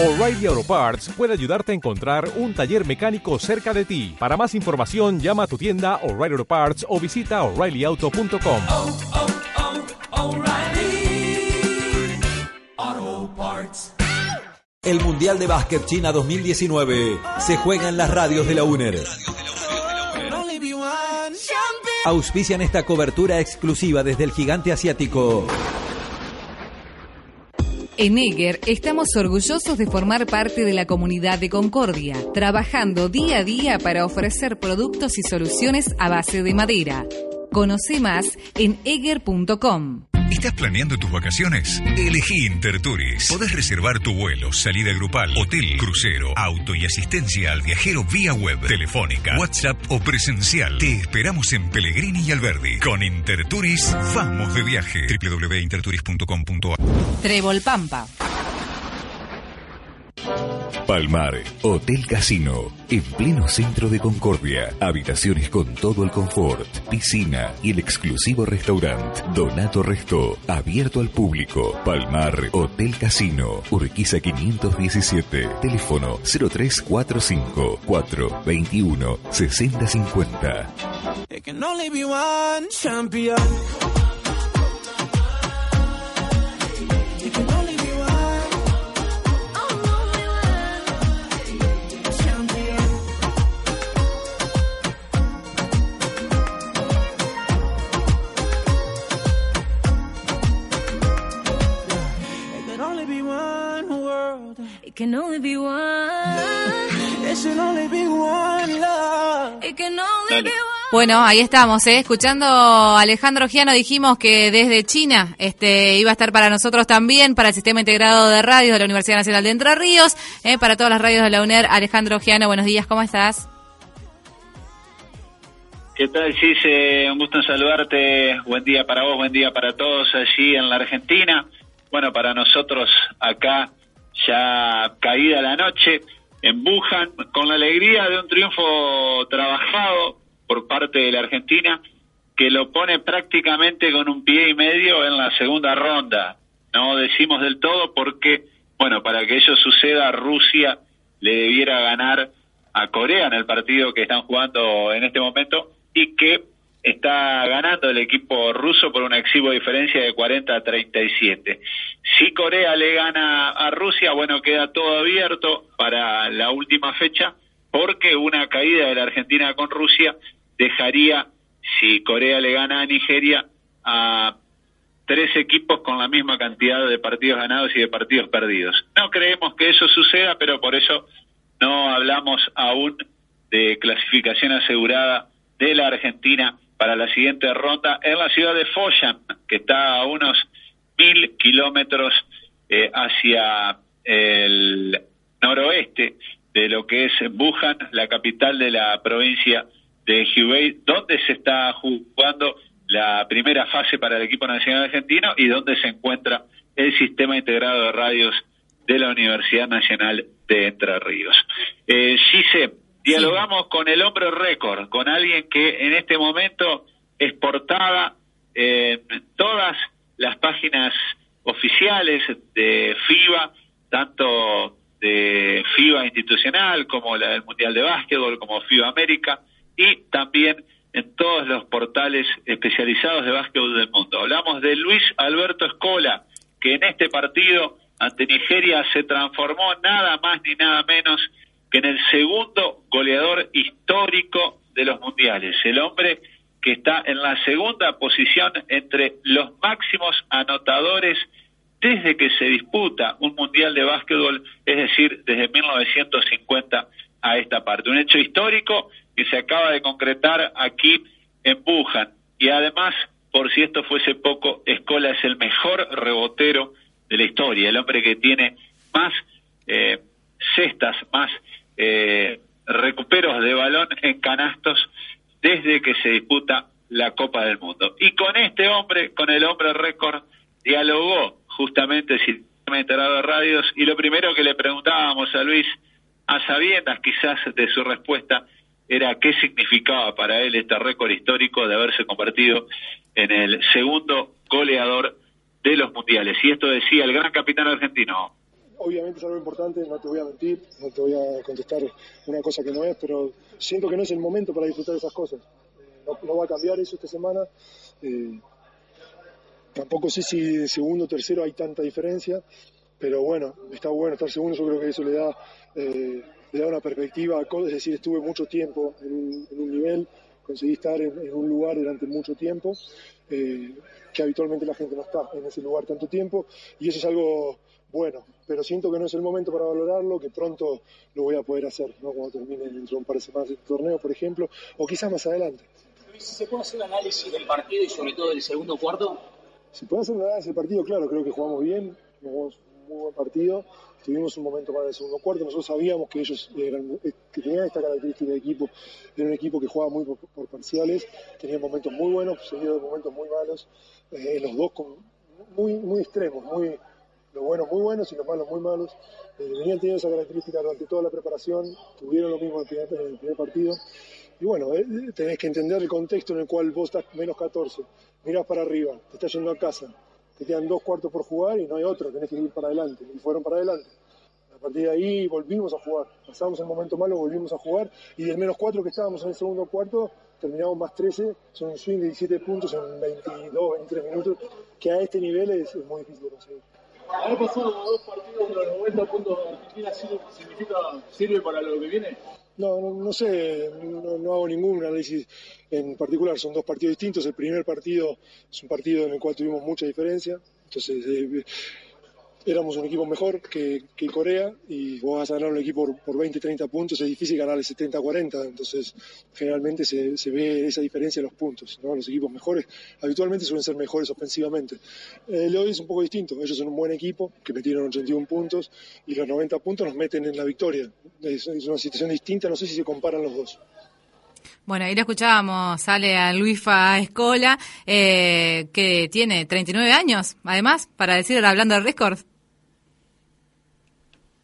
O'Reilly Auto Parts puede ayudarte a encontrar un taller mecánico cerca de ti. Para más información, llama a tu tienda O'Reilly Auto Parts o visita oreillyauto.com. oh, oh, Parts. El Mundial de Básquet China 2019 se juega en las radios de la UNER. Auspician esta cobertura exclusiva desde el gigante asiático. En Eger estamos orgullosos de formar parte de la comunidad de Concordia, trabajando día a día para ofrecer productos y soluciones a base de madera. Conoce más en eger.com. ¿Estás planeando tus vacaciones? Elegí Intertours. Podés reservar tu vuelo, salida grupal, hotel, crucero, auto y asistencia al viajero vía web, telefónica, WhatsApp o presencial. Te esperamos en Pellegrini y Alberdi. Con Intertours, vamos de viaje. www.intertours.com.ar Trébol Pampa. Palmar, Hotel Casino, en pleno centro de Concordia. Habitaciones con todo el confort, piscina y el exclusivo restaurante Donato Resto, abierto al público. Palmar, Hotel Casino, Urquiza 517, teléfono 0345 421 6050. Can only be one. It should only be one love. It can only be one. Bueno, ahí estamos, ¿eh? escuchando a Alejandro Giano, dijimos que desde China este, iba a estar para nosotros también, para el Sistema Integrado de Radios de la Universidad Nacional de Entre Ríos, ¿eh? para todas las radios de la UNER. Alejandro Giano, buenos días, ¿cómo estás? ¿Qué tal, Gise? Un gusto en saludarte. Buen día para vos, buen día para todos allí en la Argentina. Bueno, para nosotros acá ya caída la noche en con la alegría de un triunfo trabajado por parte de la Argentina que lo pone prácticamente con un pie y medio en la segunda ronda. No decimos del todo porque, bueno, para que ello suceda, Rusia le debiera ganar a Corea en el partido que están jugando en este momento y que está ganando el equipo ruso por una exigua diferencia de 40 a 37. Si Corea le gana a Rusia, bueno, queda todo abierto para la última fecha porque una caída de la Argentina con Rusia dejaría, si Corea le gana a Nigeria, a tres equipos con la misma cantidad de partidos ganados y de partidos perdidos. No creemos que eso suceda, pero por eso no hablamos aún de clasificación asegurada de la Argentina para la siguiente ronda en la ciudad de Foshan, que está a unos mil kilómetros eh, hacia el noroeste de lo que es Wuhan, la capital de la provincia de Hubei, donde se está jugando la primera fase para el equipo nacional argentino y donde se encuentra el sistema integrado de radios de la Universidad Nacional de Entre Ríos. Eh, Gise, dialogamos con el hombre récord, con alguien que en este momento es portada en todas las páginas oficiales de FIBA, tanto de FIBA institucional como la del Mundial de Básquetbol, como FIBA América, y también en todos los portales especializados de básquetbol del mundo. Hablamos de Luis Alberto Escola, que en este partido ante Nigeria se transformó nada más ni nada menos que en el segundo goleador histórico de los mundiales, el hombre que está en la segunda posición entre los máximos anotadores desde que se disputa un mundial de básquetbol, es decir, desde 1950 a esta parte. Un hecho histórico que se acaba de concretar aquí en Wuhan. Y además, por si esto fuese poco, Escola es el mejor rebotero de la historia, el hombre que tiene más eh, cestas, más eh, recuperos de balón en canastos desde que se disputa la Copa del Mundo. Y con este hombre, con el hombre récord, dialogó justamente el sistema integrado de radios y lo primero que le preguntábamos a Luis, a sabiendas quizás de su respuesta, era qué significaba para él este récord histórico de haberse convertido en el segundo goleador de los mundiales. Y esto decía el gran capitán argentino. Obviamente es algo importante, no te voy a mentir, no te voy a contestar una cosa que no es, pero siento que no es el momento para disfrutar esas cosas. Eh, no, va a cambiar eso esta semana. Eh, tampoco sé si segundo o tercero hay tanta diferencia, pero bueno, está bueno estar segundo, yo creo que eso le da, eh, le da una perspectiva, es decir, estuve mucho tiempo en un, un nivel, conseguí estar en, en, un lugar durante mucho tiempo, eh, que habitualmente la gente no está en ese lugar tanto tiempo, y eso es algo bueno, pero siento que no es el momento para valorarlo, que pronto lo voy a poder hacer, ¿no? cuando termine dentro de un par de semanas el torneo, por ejemplo, o quizás más adelante. ¿Se puede hacer un análisis del partido y sobre todo del segundo cuarto? Se puede hacer un análisis del partido, claro, creo que jugamos bien, jugamos un muy buen partido, tuvimos un momento más del segundo cuarto, nosotros sabíamos que ellos eran, que tenían esta característica de equipo, era un equipo que jugaba muy por, por parciales, tenía momentos muy buenos, seguido de momentos muy malos, eh, los dos con, muy, muy extremos, muy, los buenos muy buenos y los malos muy malos. Eh, venían teniendo esa característica durante toda la preparación, tuvieron lo mismo en el primer, en el primer partido. Y bueno, eh, tenés que entender el contexto en el cual vos estás menos 14, mirás para arriba, te estás yendo a casa, te quedan dos cuartos por jugar y no hay otro, tenés que ir para adelante. Y fueron para adelante. A partir de ahí volvimos a jugar, pasamos el momento malo, volvimos a jugar y del menos cuatro que estábamos en el segundo cuarto, terminamos más 13, son un swing de 17 puntos en 22, 23 minutos, que a este nivel es muy difícil de conseguir. Haber pasado dos partidos de los 90 puntos de Argentina significa, sirve para lo que viene. No, no, no sé, no, no, hago ningún análisis en particular, son dos partidos distintos. El primer partido es un partido en el cual tuvimos mucha diferencia, entonces eh, éramos un equipo mejor que, Corea y vos vas a ganar un equipo por, por 20, 30 puntos, es difícil ganar el 70, 40, entonces generalmente se, se ve esa diferencia en los puntos. ¿no? Los equipos mejores habitualmente suelen ser mejores ofensivamente. El de hoy es un poco distinto, ellos son un buen equipo que metieron 81 puntos y los 90 puntos nos meten en la victoria. Es una situación distinta, no sé si se comparan los dos. Bueno, ahí lo escuchábamos, sale a Luifa Escola, eh, que tiene 39 años, además, para decir, hablando de récord.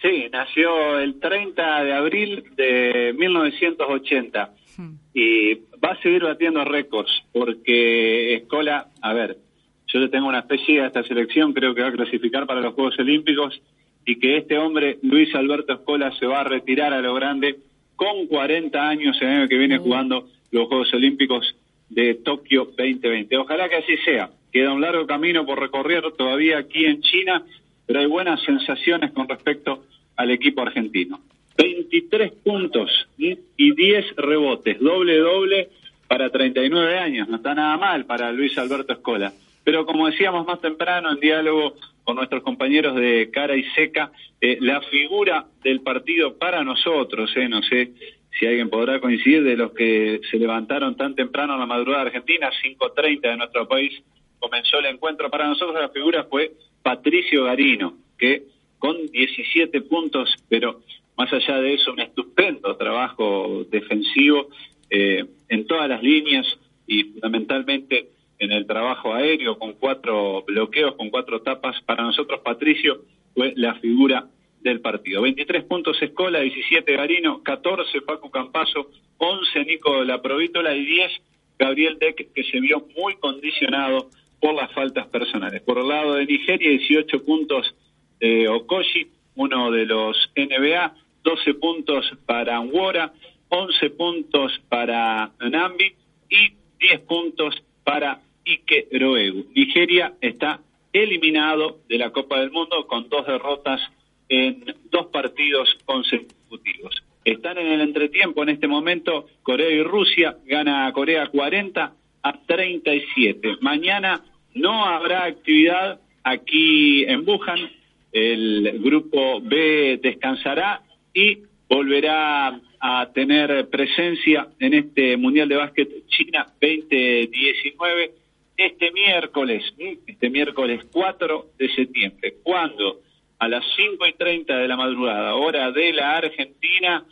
Sí, nació el 30 de abril de 1980 hmm. y va a seguir batiendo récords porque Escola, a ver, yo le tengo una especie a esta selección, creo que va a clasificar para los Juegos Olímpicos y que este hombre, Luis Alberto Escola, se va a retirar a lo grande con 40 años el año que viene jugando los Juegos Olímpicos de Tokio 2020. Ojalá que así sea. Queda un largo camino por recorrer todavía aquí en China, pero hay buenas sensaciones con respecto al equipo argentino. 23 puntos y 10 rebotes, doble doble para 39 años, no está nada mal para Luis Alberto Escola. Pero como decíamos más temprano en diálogo con nuestros compañeros de cara y seca, eh, la figura del partido para nosotros, eh, no sé si alguien podrá coincidir de los que se levantaron tan temprano en la madrugada argentina, 5.30 de nuestro país, comenzó el encuentro. Para nosotros la figura fue Patricio Garino, que con 17 puntos, pero más allá de eso, un estupendo trabajo defensivo eh, en todas las líneas y fundamentalmente en el trabajo aéreo con cuatro bloqueos, con cuatro tapas. Para nosotros, Patricio fue la figura del partido. 23 puntos Escola, 17 Garino, 14 Paco Campazo, 11 Nico La Provítola y 10 Gabriel Deck, que se vio muy condicionado por las faltas personales. Por el lado de Nigeria, 18 puntos eh, Okoshi, uno de los NBA, 12 puntos para Anwora, 11 puntos para Nambi y 10 puntos para Ike Roegu. Nigeria está eliminado de la Copa del Mundo con dos derrotas en dos partidos consecutivos. Están en el entretiempo en este momento Corea y Rusia, gana Corea 40 a 37. Mañana no habrá actividad aquí en Wuhan, el grupo B descansará y volverá a tener presencia en este Mundial de Básquet China 2019 este miércoles, este miércoles 4 de septiembre, cuando a las 5 y 30 de la madrugada, hora de la Argentina,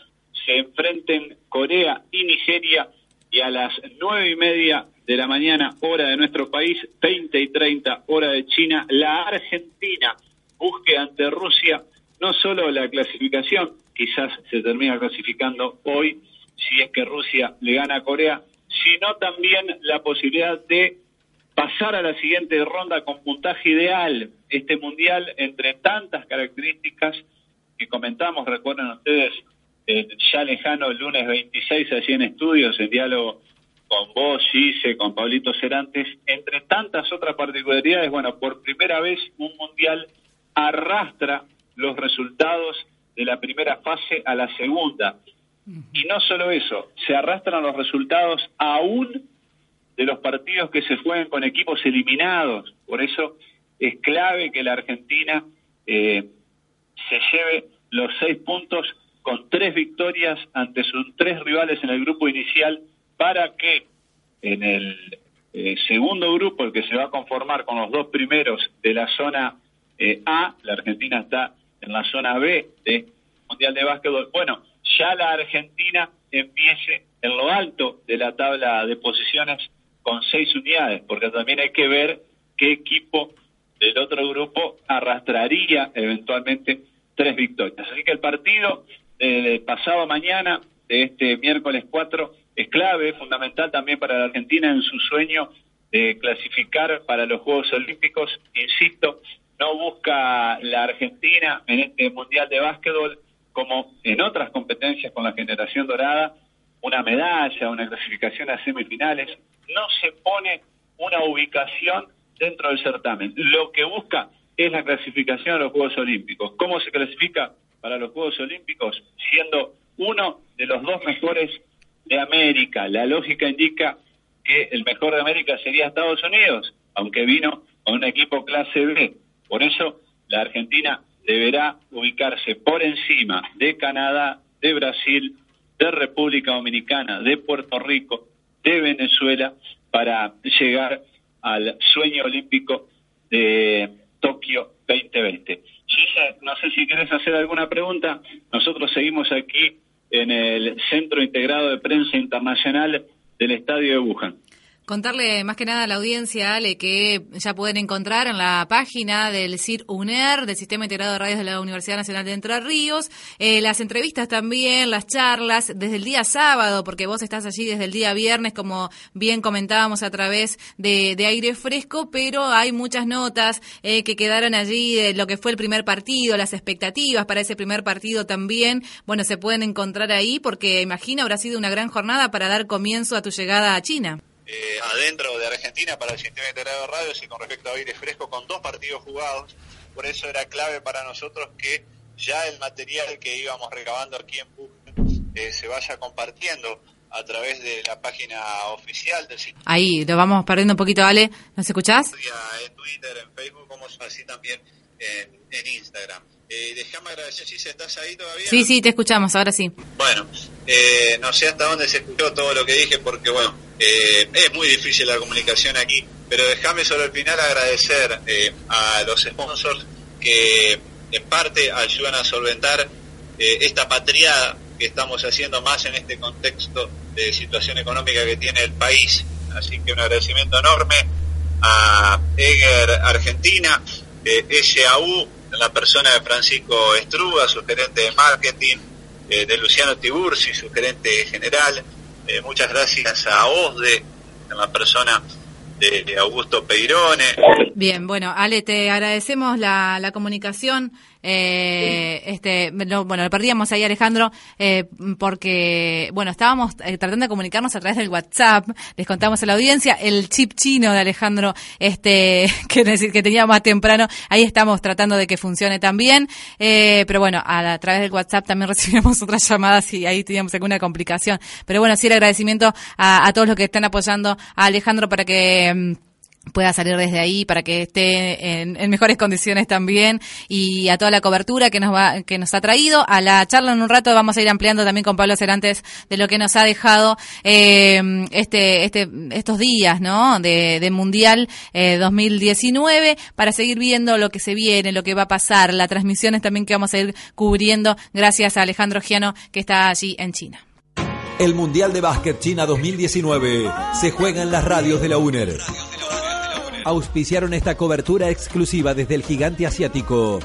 se enfrenten Corea y Nigeria y a las 9 y media de la mañana, hora de nuestro país, 20 y 30, hora de China, la Argentina busque ante Rusia no solo la clasificación, quizás se termina clasificando hoy si es que Rusia le gana a Corea, sino también la posibilidad de pasar a la siguiente ronda con puntaje ideal. Este mundial, entre tantas características que comentamos, recuerden ustedes, eh, ya lejano el lunes 26 allí en estudios, en diálogo con vos, Gise, con Pablito Cerantes, entre tantas otras particularidades, bueno, por primera vez un mundial arrastra los resultados de la primera fase a la segunda. Y no solo eso, se arrastran los resultados aún de los partidos que se jueguen con equipos eliminados. Por eso es clave que la Argentina eh, se lleve los seis puntos con tres victorias ante sus tres rivales en el grupo inicial para que en el eh, segundo grupo, el que se va a conformar con los dos primeros de la zona eh, A, la Argentina está en la zona B de Mundial de Básquetbol, bueno, ya la Argentina empiece en lo alto de la tabla de posiciones con seis unidades, porque también hay que ver qué equipo del otro grupo arrastraría eventualmente tres victorias. Así que el partido de pasado mañana, de este miércoles 4, es clave, fundamental también para la Argentina en su sueño de clasificar para los Juegos Olímpicos. Insisto, no busca la Argentina en este Mundial de Básquetbol como en otras competencias con la generación dorada, una medalla, una clasificación a semifinales, no se pone una ubicación dentro del certamen. Lo que busca es la clasificación a los Juegos Olímpicos. ¿Cómo se clasifica para los Juegos Olímpicos? Siendo uno de los dos mejores de América. La lógica indica que el mejor de América sería Estados Unidos, aunque vino con un equipo clase B. Por eso la Argentina deberá ubicarse por encima de Canadá, de Brasil, de República Dominicana, de Puerto Rico, de Venezuela, para llegar al sueño olímpico de Tokio 2020. Gisa, no sé si quieres hacer alguna pregunta. Nosotros seguimos aquí en el Centro Integrado de Prensa Internacional del Estadio de Wuhan. Contarle más que nada a la audiencia, Ale, que ya pueden encontrar en la página del CIR UNER, del Sistema Integrado de Radios de la Universidad Nacional de Entre Ríos, eh, las entrevistas también, las charlas, desde el día sábado, porque vos estás allí desde el día viernes, como bien comentábamos a través de, aire fresco, pero hay muchas notas eh, que quedaron allí de lo que fue el primer partido, las expectativas para ese primer partido también, bueno, se pueden encontrar ahí, porque imagino habrá sido una gran jornada para dar comienzo a tu llegada a China. Eh, adentro de Argentina para el sistema integrado de radios y con respecto a aire fresco con dos partidos jugados. Por eso era clave para nosotros que ya el material que íbamos recabando aquí en Pujan eh, se vaya compartiendo a través de la página oficial del sistema. Ahí, lo vamos perdiendo un poquito, Ale. ¿Nos escuchás? En Twitter, en Facebook, como así también en, en Instagram. Eh, déjame agradecer si estás ahí todavía. Sí, sí, te escuchamos, ahora sí. Bueno, eh, no sé hasta dónde se escuchó todo lo que dije porque, bueno, eh, es muy difícil la comunicación aquí, pero déjame solo al final agradecer eh, a los sponsors que en parte ayudan a solventar esta patria que estamos haciendo más en este contexto de situación económica que tiene el país. Así que un agradecimiento enorme a Eger Argentina, SAU, en la persona de Francisco Estruga, su gerente de marketing, eh, de Luciano Tiburci, su gerente general. Eh, muchas gracias a OSDE, en la persona de Augusto Peirone. Bien, bueno, Ale, te agradecemos la, la comunicación. Eh, este, bueno, lo perdíamos ahí, Alejandro, eh, porque, bueno, estábamos eh, tratando de comunicarnos a través del WhatsApp. Les contamos a la audiencia el chip chino de Alejandro, este, que que tenía más temprano. Ahí estamos tratando de que funcione también. Eh, pero bueno, a, través del WhatsApp también recibimos otras llamadas y ahí teníamos alguna complicación. Pero bueno, sí el agradecimiento a, a todos los que están apoyando a Alejandro para que mm, pueda salir desde ahí para que esté en, mejores condiciones también. Y a toda la cobertura que nos va que nos ha traído. A la charla en un rato vamos a ir ampliando también con Pablo Cerantes de lo que nos ha dejado eh, este este estos días no de, mundial 2019 eh, para seguir viendo lo que se viene lo que va a pasar. Las transmisiones también que vamos a ir cubriendo gracias a Alejandro Giano que está allí en China. El Mundial de Básquet China 2019 se juega en las radios de la UNER auspiciaron esta cobertura exclusiva desde el gigante asiático.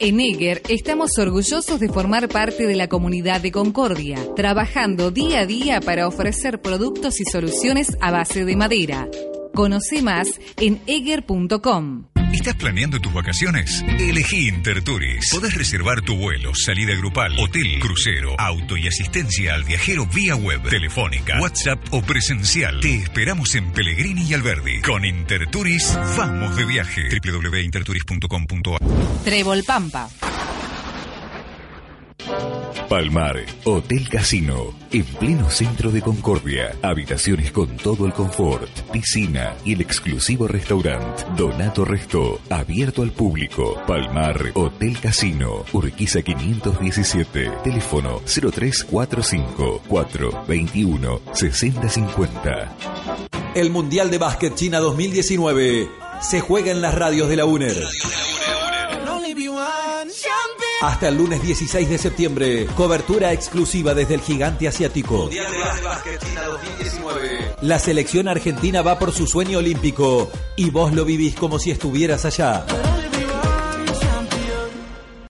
En Eger estamos orgullosos de formar parte de la comunidad de Concordia, trabajando día a día para ofrecer productos y soluciones a base de madera. Conoce más en eger.com. ¿Estás planeando tus vacaciones? Elegí Intertourist. Podés reservar tu vuelo, salida grupal, hotel, crucero, auto y asistencia al viajero vía web, telefónica, WhatsApp o presencial. Te esperamos en Pellegrini y Alberdi. Con Intertourist, vamos de viaje. www.intertourist.com.ar Trébol Pampa. Palmar, Hotel Casino, en pleno centro de Concordia. Habitaciones con todo el confort, piscina y el exclusivo restaurante Donato Resto, abierto al público. Palmar, Hotel Casino, Urquiza 517, teléfono 0345 421 6050. El Mundial de Básquet China 2019 se juega en las radios de la UNER. Hasta el lunes 16 de septiembre, cobertura exclusiva desde el gigante asiático. La selección argentina va por su sueño olímpico y vos lo vivís como si estuvieras allá.